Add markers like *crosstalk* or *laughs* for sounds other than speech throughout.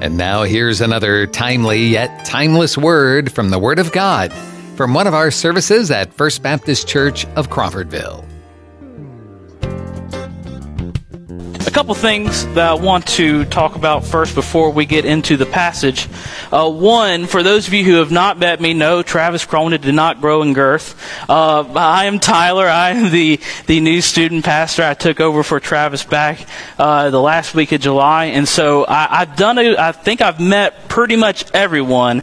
And now here's another timely yet timeless word from the Word of God from one of our services at First Baptist Church of Crawfordville. A couple things that I want to talk about first before we get into the passage. Uh, one, for those of you who have not met me, no, Travis Cronin did not grow in girth. Uh, I am Tyler. I am the, the new student pastor. I took over for Travis back uh, the last week of July, and so I, I've done. A, I think I've met pretty much everyone.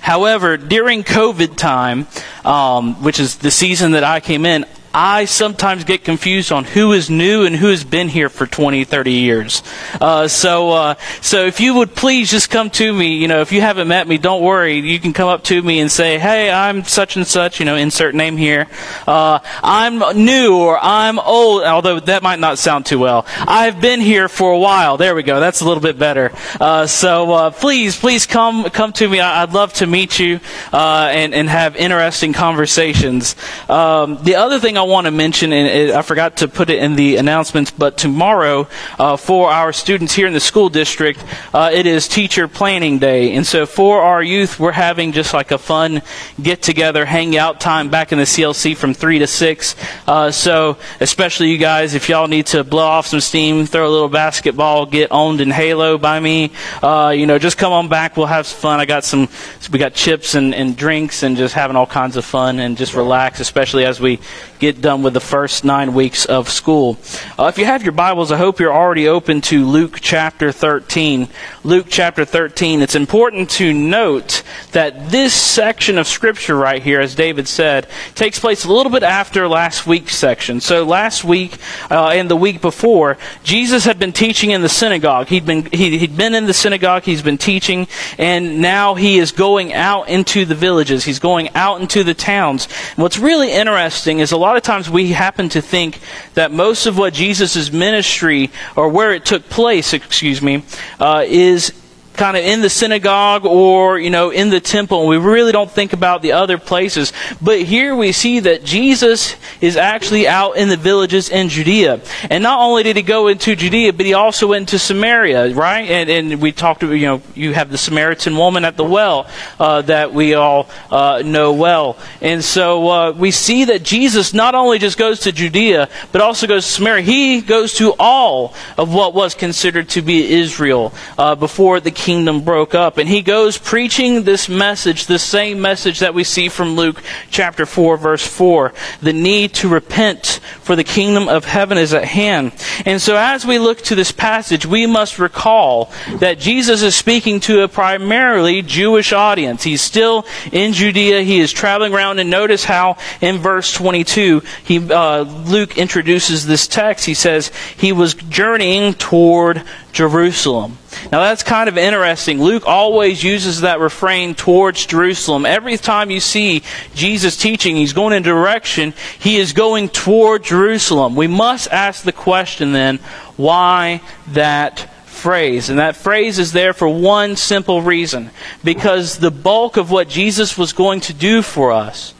However, during COVID time, um, which is the season that I came in, I sometimes get confused on who is new and who has been here for 20, 30 years. Uh, so, uh, so if you would please just come to me, you know, if you haven't met me, don't worry. You can come up to me and say, "Hey, I'm such and such," you know, insert name here. Uh, I'm new or I'm old, although that might not sound too well. I've been here for a while. There we go. That's a little bit better. Uh, so uh, please, please come come to me. I, would love to meet you uh, and and have interesting conversations. Um, the other thing I want to mention, and it, I forgot to put it in the announcements, but tomorrow uh, for our students here in the school district, uh, it is Teacher Planning Day. And so for our youth, we're having just like a fun get together, hangout time back in the CLC from 3 to 6. Uh, so especially you guys, if y'all need to blow off some steam, throw a little basketball, get owned in Halo by me, uh, you know, just come on back. We'll have some fun. I got some, we got chips and, and drinks and just having all kinds of fun and just relax, especially as we get done with the first nine weeks of school. Uh, if you have your Bibles, I hope you're already open to Luke chapter 13. Luke chapter 13. It's important to note that this section of Scripture right here, as David said, takes place a little bit after last week's section. So last week uh, and the week before, Jesus had been teaching in the synagogue. He'd been, he, he'd been in the synagogue, he's been teaching, and now he is going out into the villages. He's going out into the towns. And what's really interesting is a lot lot of times we happen to think that most of what Jesus' ministry, or where it took place, excuse me, uh, is kind of in the synagogue or, you know, in the temple. We really don't think about the other places. But here we see that Jesus is actually out in the villages in Judea. And not only did he go into Judea, but he also went to Samaria, right? And, and we talked you know, you have the Samaritan woman at the well uh, that we all uh, know well. And so uh, we see that Jesus not only just goes to Judea, but also goes to Samaria. He goes to all of what was considered to be Israel uh, before the kingdom broke up. And he goes preaching this message, the same message that we see from Luke chapter 4, verse 4. The need to repent, for the kingdom of heaven is at hand. And so as we look to this passage, we must recall that Jesus is speaking to a primarily Jewish audience. He's still in Judea. He is traveling around. And notice how in verse 22, he, uh, Luke introduces this text. He says, he was journeying toward Jerusalem. Now that's kind of interesting. Luke always uses that refrain towards Jerusalem. Every time you see Jesus teaching, he's going in direction, he is going toward Jerusalem. We must ask the question then, why that phrase. And that phrase is there for one simple reason. Because the bulk of what Jesus was going to do for us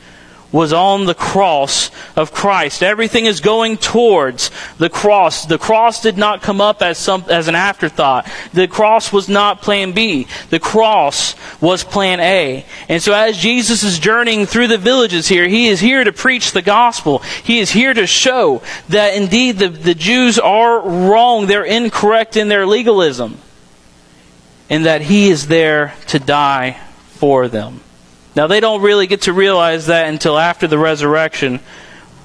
was on the cross of Christ. Everything is going towards the cross. The cross did not come up as some as an afterthought. The cross was not plan B. The cross was plan A. And so as Jesus is journeying through the villages here, he is here to preach the gospel. He is here to show that indeed the, the Jews are wrong. They're incorrect in their legalism. And that he is there to die for them. Now, they don't really get to realize that until after the resurrection,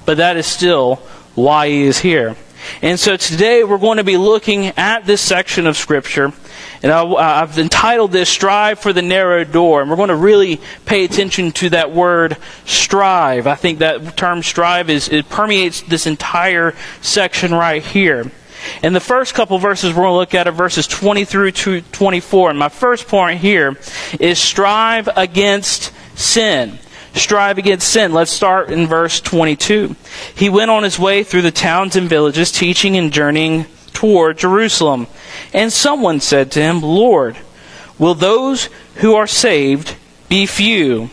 but that is still why he is here. And so today we're going to be looking at this section of Scripture. And I, have entitled this Strive for the Narrow Door. And we're going to really pay attention to that word strive. I think that term strive is, it permeates this entire section right here. And the first couple verses we're going to look at are verses 20 through 24. And my first point here is strive against sin. Strive against sin. Let's start in verse 22. He went on his way through the towns and villages, teaching and journeying toward Jerusalem. And someone said to him, Lord, will those who are saved be few?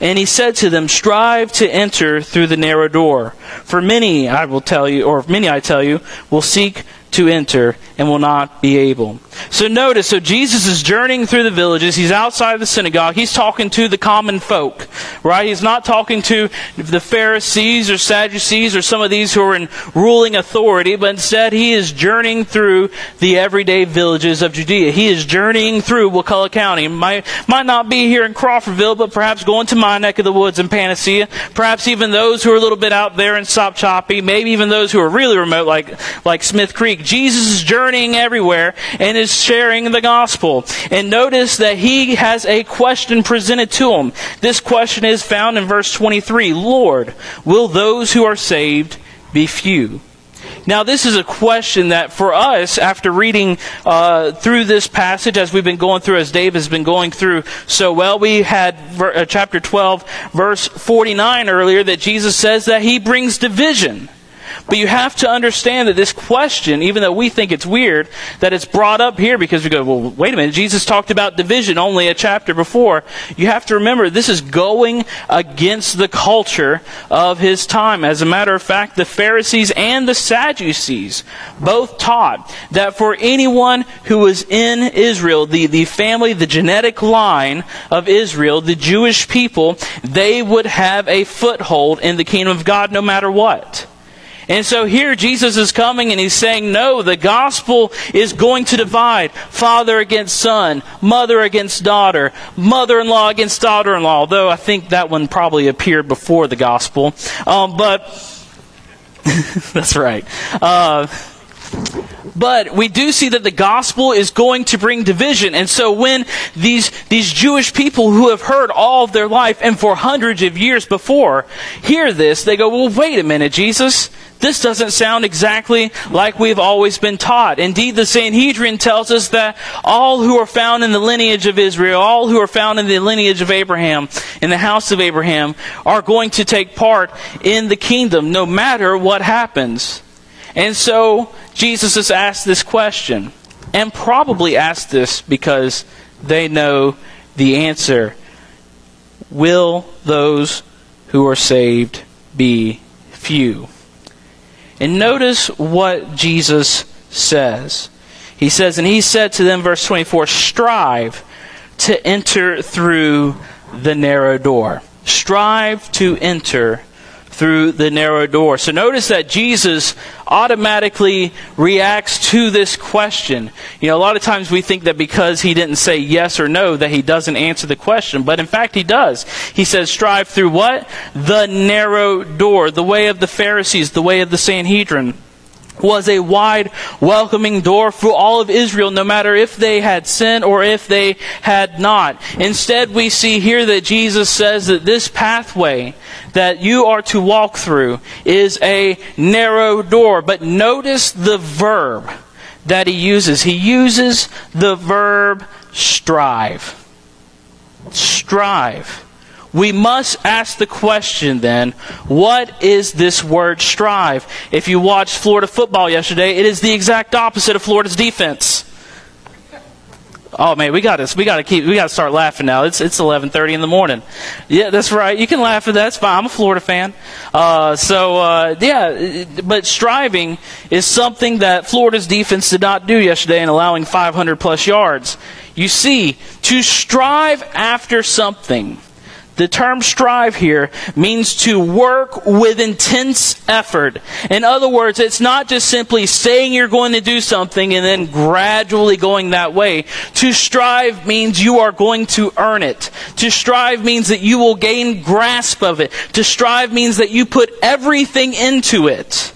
And he said to them, Strive to enter through the narrow door. For many, I will tell you, or many I tell you, will seek to enter and will not be able. So notice, so Jesus is journeying through the villages. He's outside of the synagogue. He's talking to the common folk, right? He's not talking to the Pharisees or Sadducees or some of these who are in ruling authority, but instead he is journeying through the everyday villages of Judea. He is journeying through Wakulla County. Might, might not be here in Crawfordville, but perhaps going to my neck of the woods in Panacea. Perhaps even those who are a little bit out there in Sopchoppy. Maybe even those who are really remote, like, like Smith Creek. Jesus is journeying everywhere and is sharing the gospel. And notice that he has a question presented to him. This question is found in verse 23. Lord, will those who are saved be few? Now, this is a question that for us, after reading uh, through this passage, as we've been going through, as Dave has been going through so well, we had ver- uh, chapter 12, verse 49 earlier, that Jesus says that he brings division. But you have to understand that this question, even though we think it's weird, that it's brought up here because we go, well, wait a minute, Jesus talked about division only a chapter before. You have to remember this is going against the culture of his time. As a matter of fact, the Pharisees and the Sadducees both taught that for anyone who was in Israel, the, the family, the genetic line of Israel, the Jewish people, they would have a foothold in the kingdom of God no matter what. And so here Jesus is coming and he's saying, no, the gospel is going to divide father against son, mother against daughter, mother in law against daughter in law, although I think that one probably appeared before the gospel. Um, but *laughs* that's right. Uh, but we do see that the gospel is going to bring division. And so when these, these Jewish people who have heard all of their life and for hundreds of years before hear this, they go, well, wait a minute, Jesus. This doesn't sound exactly like we've always been taught. Indeed, the Sanhedrin tells us that all who are found in the lineage of Israel, all who are found in the lineage of Abraham, in the house of Abraham, are going to take part in the kingdom no matter what happens. And so Jesus has asked this question, and probably asked this because they know the answer. Will those who are saved be few? And notice what Jesus says. He says, And he said to them, verse 24, strive to enter through the narrow door. Strive to enter through the narrow door. So notice that Jesus automatically reacts to this question. You know, a lot of times we think that because he didn't say yes or no that he doesn't answer the question, but in fact he does. He says strive through what? The narrow door, the way of the Pharisees, the way of the Sanhedrin was a wide, welcoming door for all of Israel, no matter if they had sinned or if they had not. Instead, we see here that Jesus says that this pathway that you are to walk through is a narrow door. But notice the verb that he uses. He uses the verb strive. Strive. We must ask the question then, what is this word strive? If you watched Florida football yesterday, it is the exact opposite of Florida's defense. Oh man, we got to we got to keep we got to start laughing now. It's it's 11:30 in the morning. Yeah, that's right. You can laugh at that. It's fine. I'm a Florida fan. Uh, so uh, yeah, but striving is something that Florida's defense did not do yesterday in allowing 500 plus yards. You see, to strive after something the term strive here means to work with intense effort. In other words, it's not just simply saying you're going to do something and then gradually going that way. To strive means you are going to earn it. To strive means that you will gain grasp of it. To strive means that you put everything into it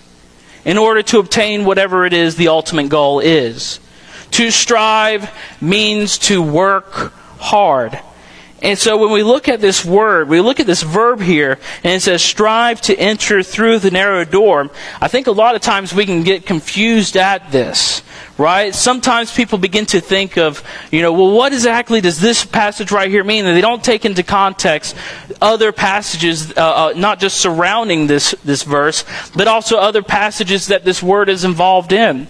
in order to obtain whatever it is the ultimate goal is. To strive means to work hard. And so when we look at this word, we look at this verb here, and it says strive to enter through the narrow door. I think a lot of times we can get confused at this, right? Sometimes people begin to think of, you know, well, what exactly does this passage right here mean? And they don't take into context other passages, uh, uh, not just surrounding this, this verse, but also other passages that this word is involved in.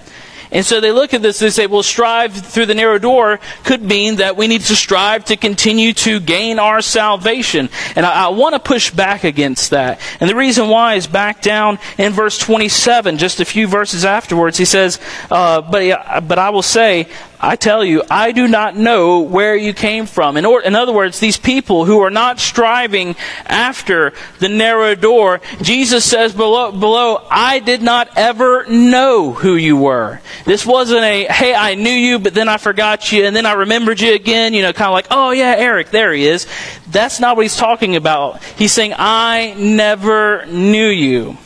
And so they look at this and they say, well, strive through the narrow door could mean that we need to strive to continue to gain our salvation. And I, I want to push back against that. And the reason why is back down in verse 27, just a few verses afterwards. He says, uh, but, but I will say, I tell you, I do not know where you came from. In, or, in, other words, these people who are not striving after the narrow door, Jesus says below, below, I did not ever know who you were. This wasn't a, hey, I knew you, but then I forgot you, and then I remembered you again, you know, kind of like, oh yeah, Eric, there he is. That's not what he's talking about. He's saying, I never knew you.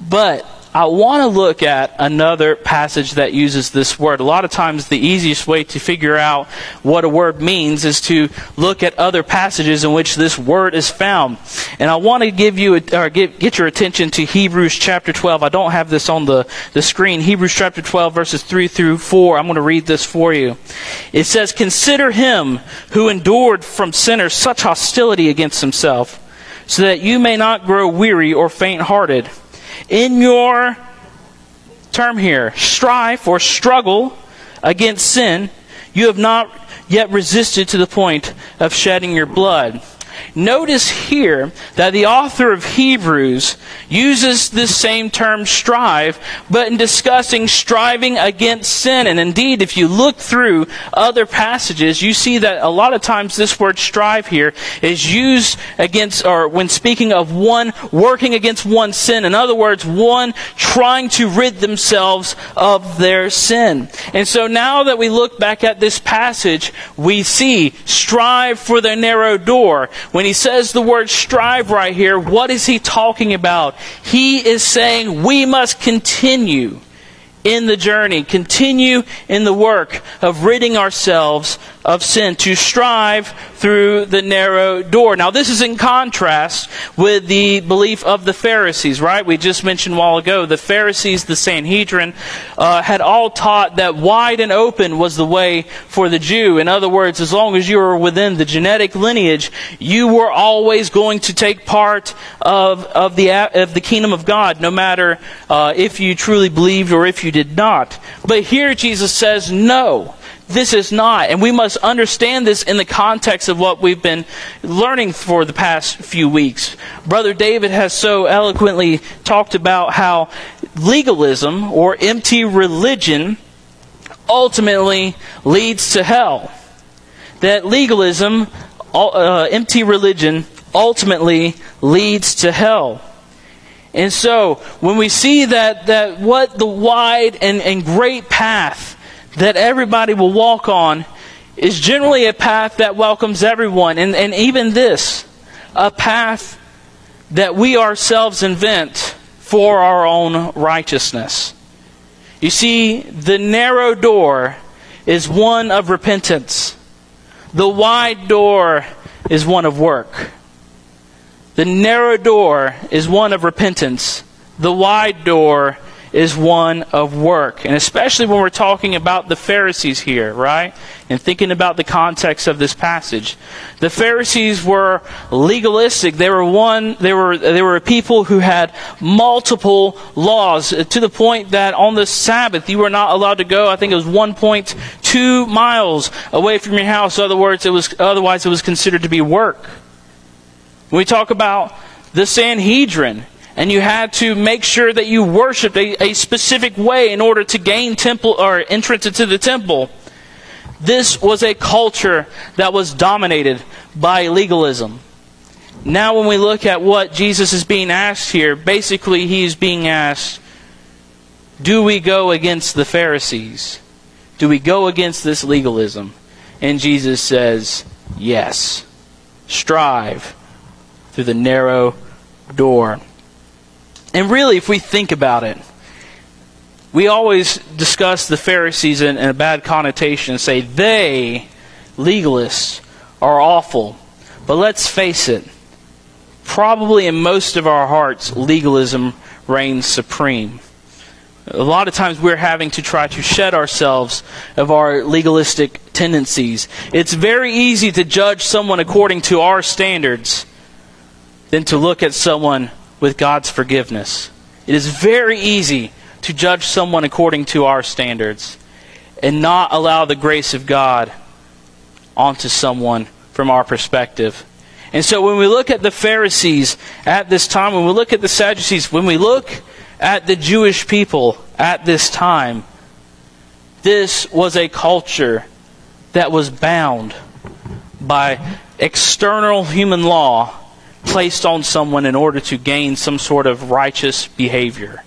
But I want to look at another passage that uses this word. A lot of times, the easiest way to figure out what a word means is to look at other passages in which this word is found. And I want to give you, or get, get your attention to Hebrews chapter 12. I don't have this on the, the screen. Hebrews chapter 12, verses 3 through 4. I'm going to read this for you. It says, Consider him who endured from sinners such hostility against himself, so that you may not grow weary or faint hearted in your term here, strife or struggle against sin, you have not yet resisted to the point of shedding your blood. Notice here that the author of Hebrews uses this same term strive, but in discussing striving against sin. And indeed, if you look through other passages, you see that a lot of times this word strive here is used against, or when speaking of one working against one sin. In other words, one trying to rid themselves of their sin. And so now that we look back at this passage, we see strive for the narrow door. When he says the word strive right here, what is he talking about? He is saying we must continue in the journey, continue in the work of ridding ourselves of sin, to strive through the narrow door. Now, this is in contrast with the belief of the Pharisees, right? We just mentioned a while ago the Pharisees, the Sanhedrin, uh, had all taught that wide and open was the way for the Jew. In other words, as long as you were within the genetic lineage, you were always going to take part of, of, the, of the kingdom of God, no matter uh, if you truly believed or if you did not. But here Jesus says, no. This is not. And we must understand this in the context of what we've been learning for the past few weeks. Brother David has so eloquently talked about how legalism or empty religion ultimately leads to hell. That legalism, uh, empty religion, ultimately leads to hell. And so, when we see that, that what the wide and, and great path that everybody will walk on is generally a path that welcomes everyone. And, and even this, a path that we ourselves invent for our own righteousness. You see, the narrow door is one of repentance, the wide door is one of work. The narrow door is one of repentance, the wide door is one of work. And especially when we're talking about the Pharisees here, right? And thinking about the context of this passage. The Pharisees were legalistic. They were one, they were, they were people who had multiple laws to the point that on the Sabbath you were not allowed to go, I think it was 1.2 miles away from your house. In other words, it was, otherwise it was considered to be work. We talk about the Sanhedrin, and you had to make sure that you worshiped a, a specific way in order to gain temple or entrance into the temple. This was a culture that was dominated by legalism. Now, when we look at what Jesus is being asked here, basically he's being asked, do we go against the Pharisees? Do we go against this legalism? And Jesus says, yes. Strive through the narrow door. And really, if we think about it, we always discuss the Pharisees in, in a bad connotation and say they, legalists, are awful. But let's face it, probably in most of our hearts, legalism reigns supreme. A lot of times we're having to try to shed ourselves of our legalistic tendencies. It's very easy to judge someone according to our standards than to look at someone with God's forgiveness. It is very easy to judge someone according to our standards and not allow the grace of God onto someone from our perspective. And so when we look at the Pharisees at this time, when we look at the Sadducees, when we look at the Jewish people at this time, this was a culture that was bound by external human law placed on someone in order to gain some sort of righteous behavior.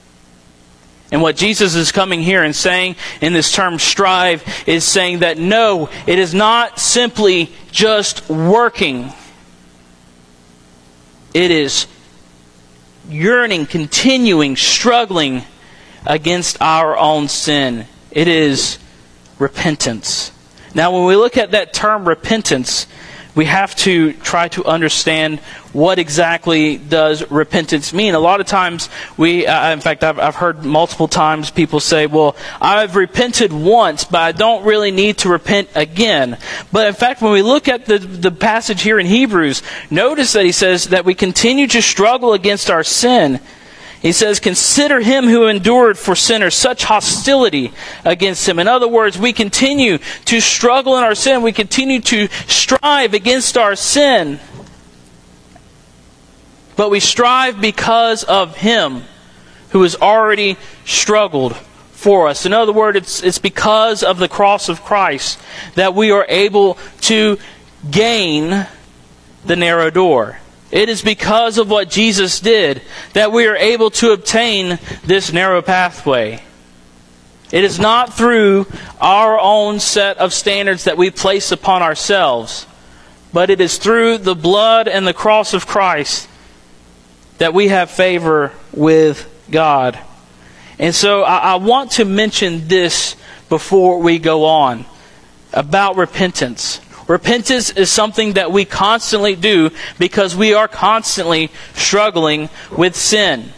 And what Jesus is coming here and saying in this term strive is saying that no, it is not simply just working. It is yearning, continuing, struggling against our own sin. It is repentance. Now, when we look at that term repentance, we have to try to understand what exactly does repentance mean. A lot of times we, uh, in fact, I've, I've heard multiple times people say, well, I've repented once, but I don't really need to repent again. But in fact, when we look at the, the passage here in Hebrews, notice that he says that we continue to struggle against our sin. He says, Consider him who endured for sinners such hostility against him. In other words, we continue to struggle in our sin. We continue to strive against our sin. But we strive because of him who has already struggled for us. In other words, it's, it's because of the cross of Christ that we are able to gain the narrow door. It is because of what Jesus did that we are able to obtain this narrow pathway. It is not through our own set of standards that we place upon ourselves, but it is through the blood and the cross of Christ that we have favor with God. And so I, I want to mention this before we go on about repentance. Repentance is something that we constantly do because we are constantly struggling with sin.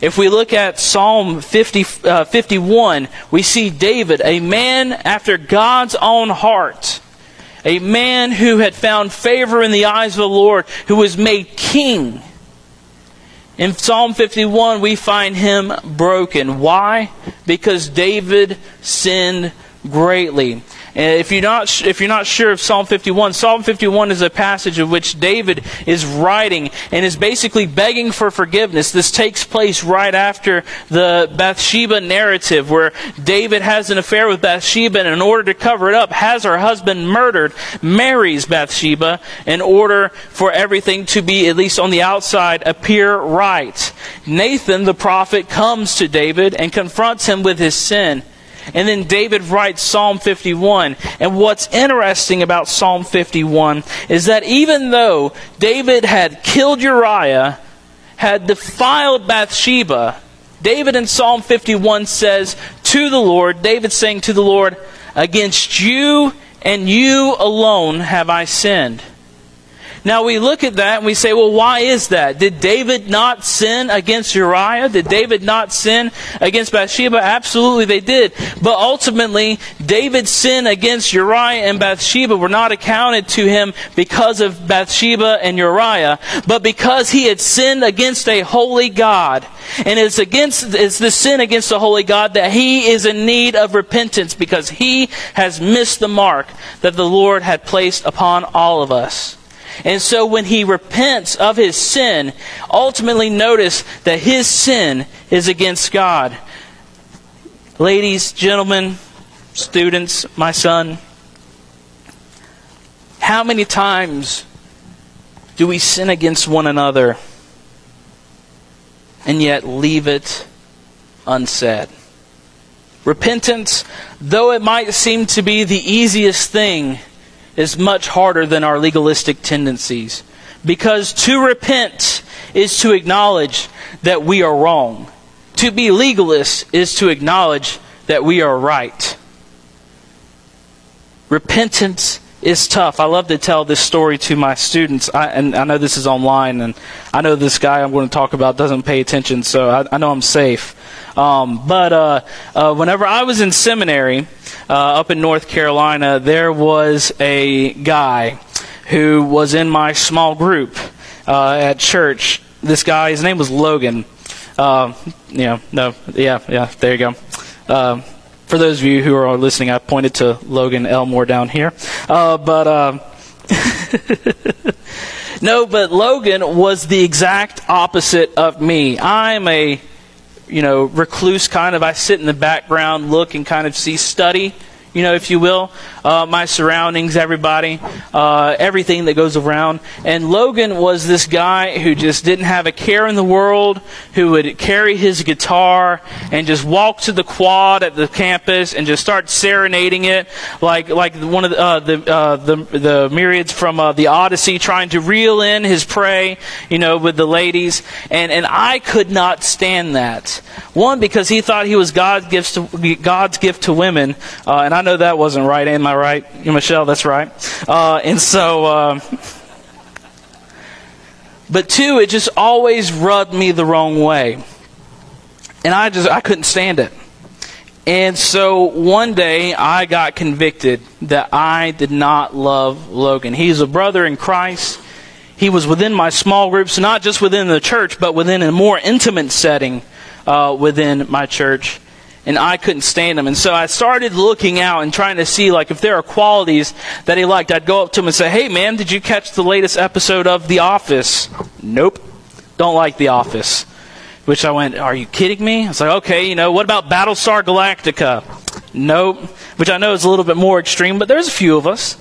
If we look at Psalm 50, uh, 51, we see David, a man after God's own heart, a man who had found favor in the eyes of the Lord, who was made king. In Psalm 51, we find him broken. Why? Because David sinned greatly. And if you're not if you're not sure of Psalm 51, Psalm 51 is a passage of which David is writing and is basically begging for forgiveness. This takes place right after the Bathsheba narrative where David has an affair with Bathsheba and in order to cover it up has her husband murdered, marries Bathsheba in order for everything to be at least on the outside appear right. Nathan the prophet comes to David and confronts him with his sin. And then David writes Psalm 51. And what's interesting about Psalm 51 is that even though David had killed Uriah, had defiled Bathsheba, David in Psalm 51 says to the Lord, David saying to the Lord, Against you and you alone have I sinned. Now we look at that and we say, well, why is that? Did David not sin against Uriah? Did David not sin against Bathsheba? Absolutely they did. But ultimately, David's sin against Uriah and Bathsheba were not accounted to him because of Bathsheba and Uriah, but because he had sinned against a holy God. And it's against, it's the sin against the holy God that he is in need of repentance because he has missed the mark that the Lord had placed upon all of us. And so when he repents of his sin, ultimately notice that his sin is against God. Ladies, gentlemen, students, my son, how many times do we sin against one another and yet leave it unsaid? Repentance, though it might seem to be the easiest thing, is much harder than our legalistic tendencies. Because to repent is to acknowledge that we are wrong. To be legalist is to acknowledge that we are right. Repentance is tough. I love to tell this story to my students, I, and I know this is online, and I know this guy I'm going to talk about doesn't pay attention, so I, I know I'm safe. Um, but uh, uh, whenever I was in seminary, uh, up in North Carolina, there was a guy who was in my small group uh, at church. This guy, his name was Logan. Uh, yeah, no, yeah, yeah, there you go. For those of you who are listening, I pointed to Logan Elmore down here. Uh, but uh, *laughs* no, but Logan was the exact opposite of me. I'm a you know, recluse kind of. I sit in the background, look and kind of see, study you know, if you will, uh, my surroundings, everybody, uh, everything that goes around. And Logan was this guy who just didn't have a care in the world, who would carry his guitar and just walk to the quad at the campus and just start serenading it, like like one of the uh, the, uh, the, the myriads from uh, the Odyssey, trying to reel in his prey, you know, with the ladies. And and I could not stand that. One because he thought he was God's gift to God's gift to women, uh, and I know that wasn't right. Am I right, Michelle? That's right. Uh, and so, uh, but two, it just always rubbed me the wrong way, and I just I couldn't stand it. And so one day I got convicted that I did not love Logan. He's a brother in Christ. He was within my small groups, not just within the church, but within a more intimate setting uh, within my church and I couldn't stand him. And so I started looking out and trying to see like if there are qualities that he liked. I'd go up to him and say, "Hey man, did you catch the latest episode of The Office?" "Nope. Don't like The Office." Which I went, "Are you kidding me?" I was like, "Okay, you know, what about Battlestar Galactica?" "Nope." Which I know is a little bit more extreme, but there's a few of us.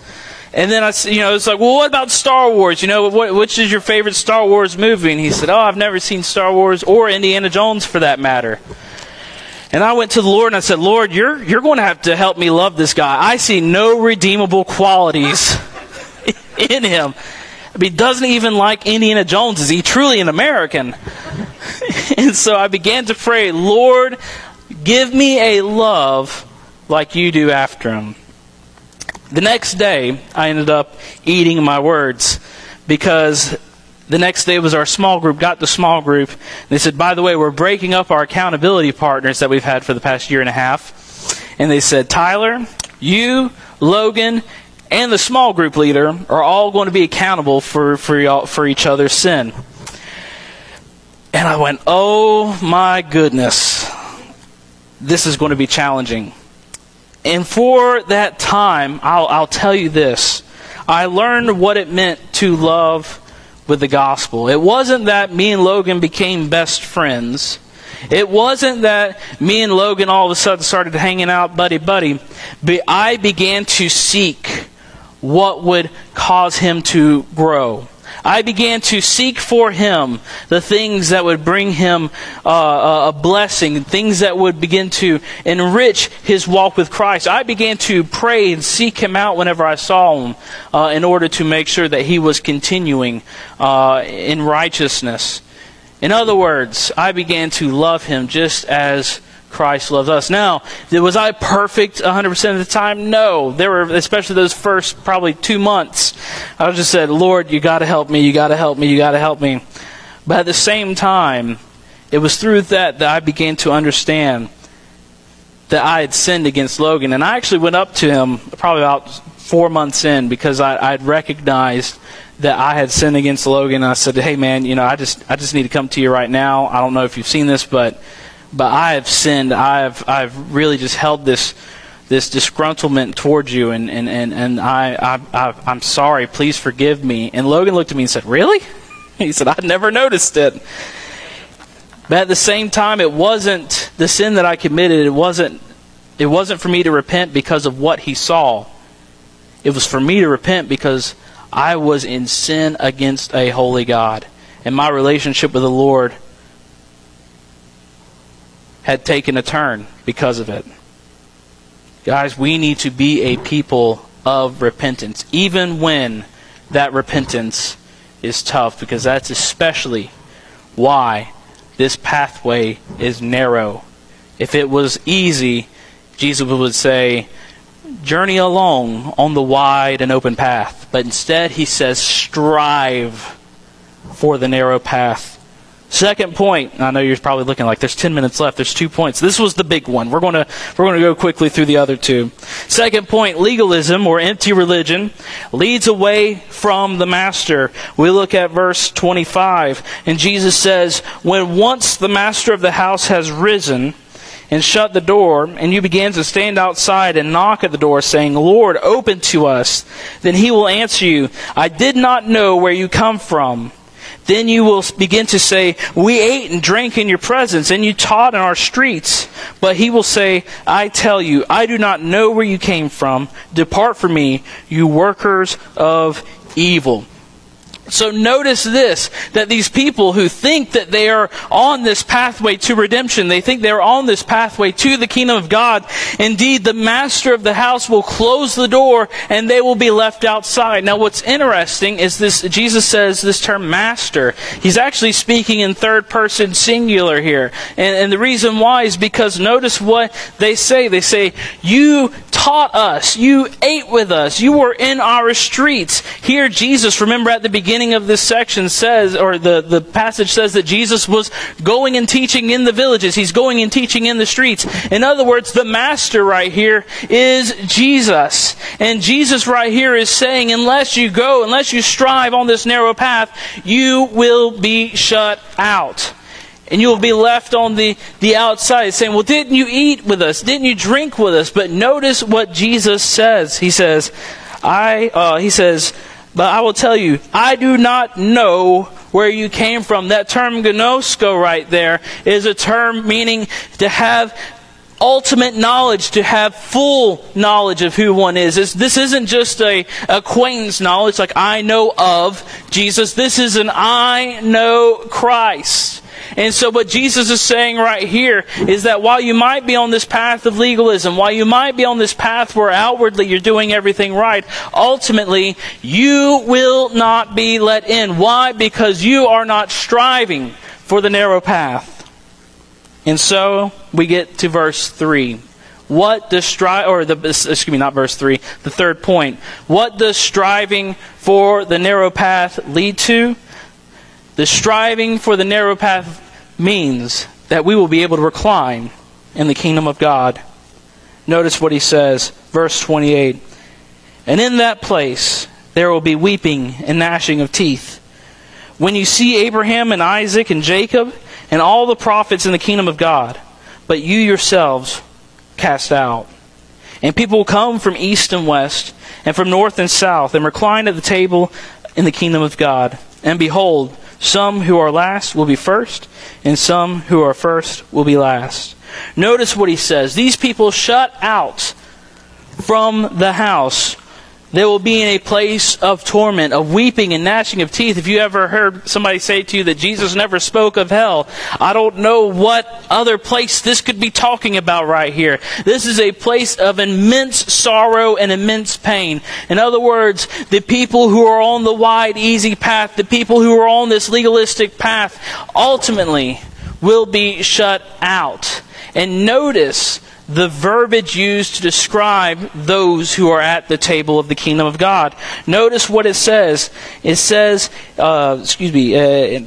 And then I, you know, it's like, well, what about Star Wars? You know, what, which is your favorite Star Wars movie? And he said, oh, I've never seen Star Wars or Indiana Jones for that matter. And I went to the Lord and I said, Lord, you're, you're going to have to help me love this guy. I see no redeemable qualities *laughs* in him. He doesn't even like Indiana Jones. Is he truly an American? *laughs* and so I began to pray, Lord, give me a love like you do after him. The next day, I ended up eating my words because the next day was our small group, got the small group. They said, by the way, we're breaking up our accountability partners that we've had for the past year and a half. And they said, Tyler, you, Logan, and the small group leader are all going to be accountable for, for, for each other's sin. And I went, oh my goodness, this is going to be challenging. And for that time, I'll, I'll tell you this I learned what it meant to love with the gospel. It wasn't that me and Logan became best friends. It wasn't that me and Logan all of a sudden started hanging out buddy buddy, but I began to seek what would cause him to grow. I began to seek for him the things that would bring him uh, a blessing, things that would begin to enrich his walk with Christ. I began to pray and seek him out whenever I saw him uh, in order to make sure that he was continuing uh, in righteousness. In other words, I began to love him just as Christ loves us. Now, was I perfect 100% of the time? No. There were, especially those first probably two months, I just said, Lord, you got to help me, you got to help me, you got to help me. But at the same time, it was through that that I began to understand that I had sinned against Logan. And I actually went up to him probably about four months in because I, I'd recognized that I had sinned against Logan. And I said, hey, man, you know, I just, I just need to come to you right now. I don't know if you've seen this, but but I have sinned. I've I've really just held this this disgruntlement towards you, and and and, and I, I, I am sorry. Please forgive me. And Logan looked at me and said, "Really?" *laughs* He said, "I never noticed it." But at the same time, it wasn't the sin that I committed. It wasn't it wasn't for me to repent because of what he saw. It was for me to repent because I was in sin against a holy God, and my relationship with the Lord had taken a turn because of it. Guys, we need to be a people of repentance, even when that repentance is tough, because that's especially why this pathway is narrow. If it was easy, Jesus would say, journey along on the wide and open path. But instead, he says, strive for the narrow path. Second point, I know you're probably looking like there's 10 minutes left. There's two points. This was the big one. We're going to we're going to go quickly through the other two. Second point, legalism or empty religion leads away from the master. We look at verse 25 and Jesus says, "When once the master of the house has risen, and shut the door, and you begin to stand outside and knock at the door, saying, Lord, open to us. Then he will answer you, I did not know where you come from. Then you will begin to say, We ate and drank in your presence, and you taught in our streets. But he will say, I tell you, I do not know where you came from. Depart from me, you workers of evil. So notice this, that these people who think that they are on this pathway to redemption, they think they're on this pathway to the kingdom of God. Indeed, the master of the house will close the door and they will be left outside. Now what's interesting is this, Jesus says this term master. He's actually speaking in third person singular here. And, and the reason why is because notice what they say. They say, you taught us, you ate with us, you were in our streets. Here Jesus, remember at the beginning, of this section says, or the, the passage says that Jesus was going and teaching in the villages. He's going and teaching in the streets. In other words, the master right here is Jesus. And Jesus right here is saying, unless you go, unless you strive on this narrow path, you will be shut out and you will be left on the, the outside saying, Well, didn't you eat with us? Didn't you drink with us? But notice what Jesus says. He says, I, uh, he says, but I will tell you, I do not know where you came from. That term gnosko right there is a term meaning to have ultimate knowledge, to have full knowledge of who one is. This isn't just a acquaintance knowledge like I know of Jesus. This is an I know Christ. And so what Jesus is saying right here is that while you might be on this path of legalism, while you might be on this path where outwardly you're doing everything right, ultimately you will not be let in. Why? Because you are not striving for the narrow path. And so we get to verse 3. What does strive, or the, excuse me, not verse 3, the third point. What does striving for the narrow path lead to? The striving for the narrow path means that we will be able to recline in the kingdom of God. Notice what he says, verse 28. And in that place there will be weeping and gnashing of teeth. When you see Abraham and Isaac and Jacob and all the prophets in the kingdom of God, but you yourselves cast out. And people will come from east and west, and from north and south, and recline at the table in the kingdom of God. And behold, some who are last will be first, and some who are first will be last. Notice what he says. These people shut out from the house they will be in a place of torment, of weeping and gnashing of teeth. If you ever heard somebody say to you that Jesus never spoke of hell, I don't know what other place this could be talking about right here. This is a place of immense sorrow and immense pain. In other words, the people who are on the wide, easy path, the people who are on this legalistic path, ultimately will be shut out. And notice the verbiage used to describe those who are at the table of the kingdom of God. Notice what it says. It says, uh, excuse me, uh,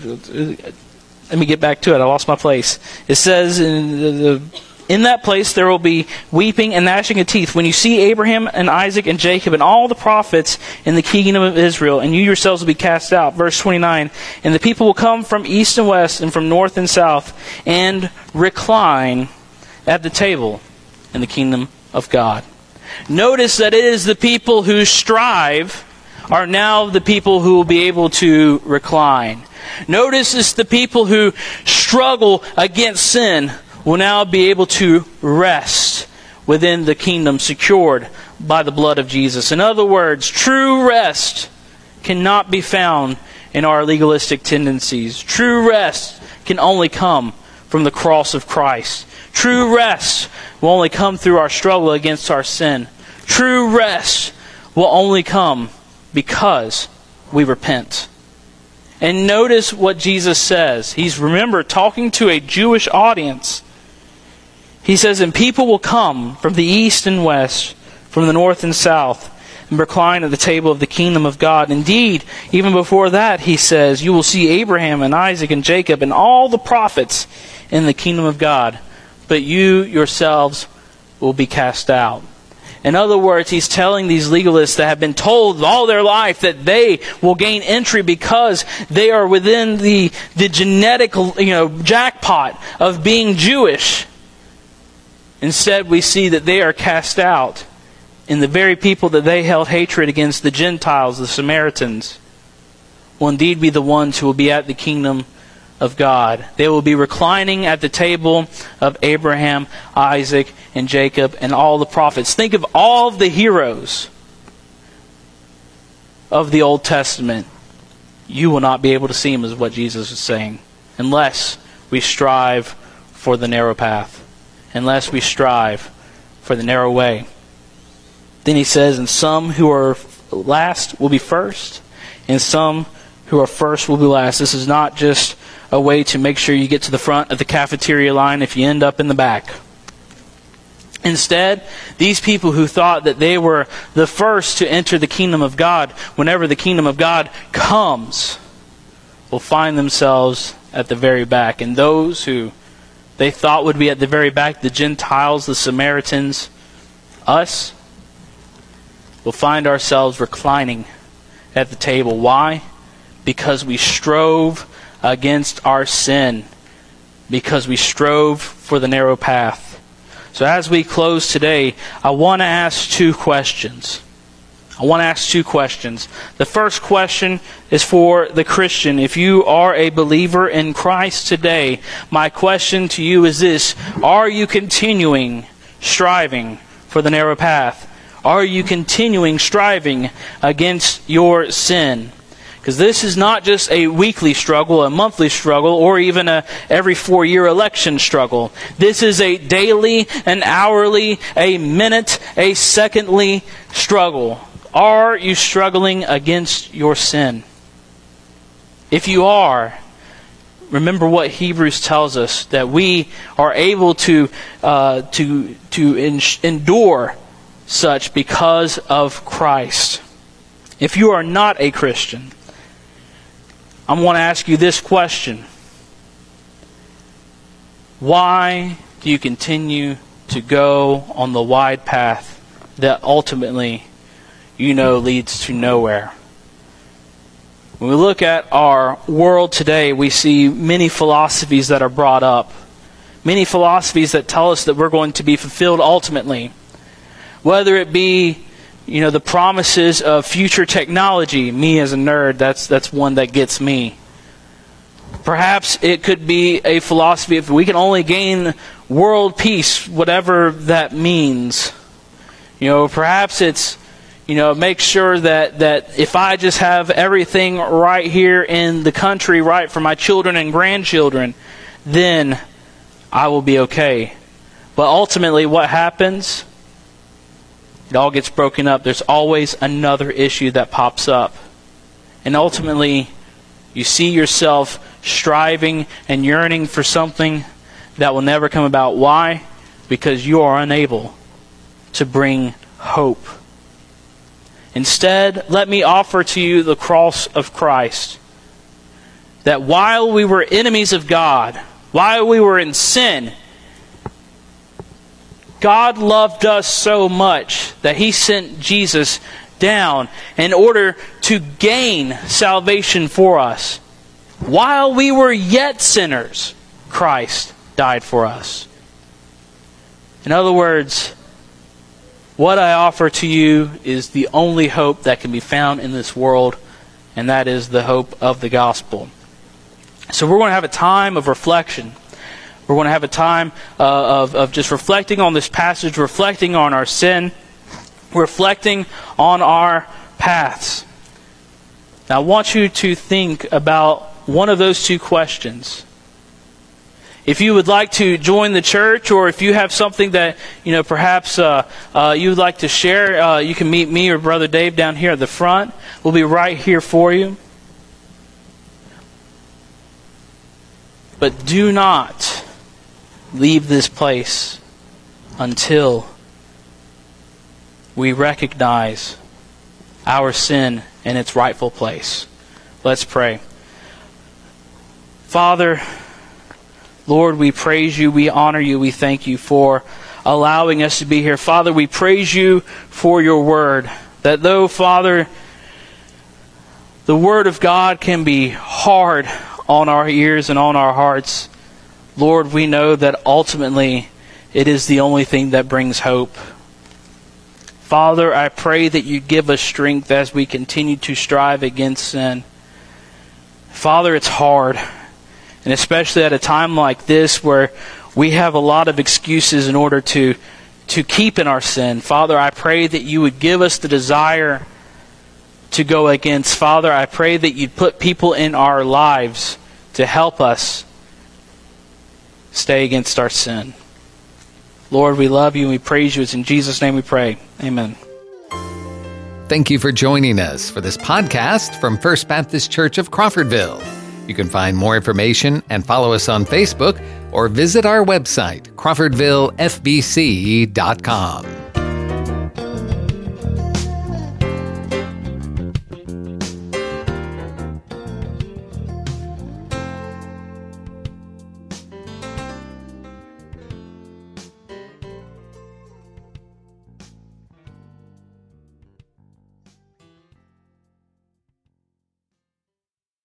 let me get back to it. I lost my place. It says in the, the in that place there will be weeping and gnashing of teeth when you see Abraham and Isaac and Jacob and all the prophets in the kingdom of Israel, and you yourselves will be cast out. Verse 29 And the people will come from east and west and from north and south and recline at the table in the kingdom of God. Notice that it is the people who strive are now the people who will be able to recline. Notice it's the people who struggle against sin will now be able to rest within the kingdom secured by the blood of Jesus. In other words, true rest cannot be found in our legalistic tendencies. True rest can only come from the cross of Christ. True rest will only come through our struggle against our sin. True rest will only come because we repent. And notice what Jesus says. He's, remember, talking to a Jewish audience. He says, And people will come from the east and west, from the north and south, and recline at the table of the kingdom of God. Indeed, even before that, he says, You will see Abraham and Isaac and Jacob and all the prophets in the kingdom of God but you yourselves will be cast out. In other words, he's telling these legalists that have been told all their life that they will gain entry because they are within the, the genetic you know, jackpot of being Jewish. Instead, we see that they are cast out in the very people that they held hatred against, the Gentiles, the Samaritans. will indeed be the ones who will be at the kingdom of God. They will be reclining at the table of Abraham, Isaac, and Jacob, and all the prophets. Think of all of the heroes of the Old Testament. You will not be able to see them, is what Jesus is saying, unless we strive for the narrow path, unless we strive for the narrow way. Then he says, And some who are last will be first, and some who are first will be last. This is not just a way to make sure you get to the front of the cafeteria line if you end up in the back. Instead, these people who thought that they were the first to enter the kingdom of God, whenever the kingdom of God comes, will find themselves at the very back. And those who they thought would be at the very back, the Gentiles, the Samaritans, us, will find ourselves reclining at the table. Why? Because we strove against our sin, because we strove for the narrow path. So, as we close today, I want to ask two questions. I want to ask two questions. The first question is for the Christian. If you are a believer in Christ today, my question to you is this Are you continuing striving for the narrow path? Are you continuing striving against your sin? Because this is not just a weekly struggle, a monthly struggle, or even a every four year election struggle. This is a daily, an hourly, a minute, a secondly struggle. Are you struggling against your sin? If you are, remember what Hebrews tells us that we are able to uh, to to in- endure such because of Christ. If you are not a Christian, I want to ask you this question Why do you continue to go on the wide path that ultimately you know leads to nowhere? When we look at our world today, we see many philosophies that are brought up. Many philosophies that tell us that we're going to be fulfilled ultimately. Whether it be you know the promises of future technology me as a nerd that's that's one that gets me. Perhaps it could be a philosophy if we can only gain world peace whatever that means. You know perhaps it's you know make sure that that if i just have everything right here in the country right for my children and grandchildren then i will be okay. But ultimately what happens it all gets broken up. There's always another issue that pops up. And ultimately, you see yourself striving and yearning for something that will never come about. Why? Because you are unable to bring hope. Instead, let me offer to you the cross of Christ. That while we were enemies of God, while we were in sin, God loved us so much that he sent Jesus down in order to gain salvation for us. While we were yet sinners, Christ died for us. In other words, what I offer to you is the only hope that can be found in this world, and that is the hope of the gospel. So we're going to have a time of reflection. We're going to have a time uh, of, of just reflecting on this passage, reflecting on our sin, reflecting on our paths. Now, I want you to think about one of those two questions. If you would like to join the church, or if you have something that you know perhaps uh, uh, you would like to share, uh, you can meet me or Brother Dave down here at the front. We'll be right here for you. But do not leave this place until we recognize our sin in its rightful place. Let's pray. Father, Lord, we praise you, we honor you, we thank you for allowing us to be here. Father, we praise you for your word. That though, Father, the word of God can be hard on our ears and on our hearts, Lord, we know that ultimately it is the only thing that brings hope. Father, I pray that you give us strength as we continue to strive against sin. Father, it's hard. And especially at a time like this where we have a lot of excuses in order to, to keep in our sin. Father, I pray that you would give us the desire to go against. Father, I pray that you'd put people in our lives to help us stay against our sin. Lord, we love you and we praise you. It's in Jesus' name we pray. Amen. Thank you for joining us for this podcast from First Baptist Church of Crawfordville. You can find more information and follow us on Facebook or visit our website, crawfordvillefbc.com.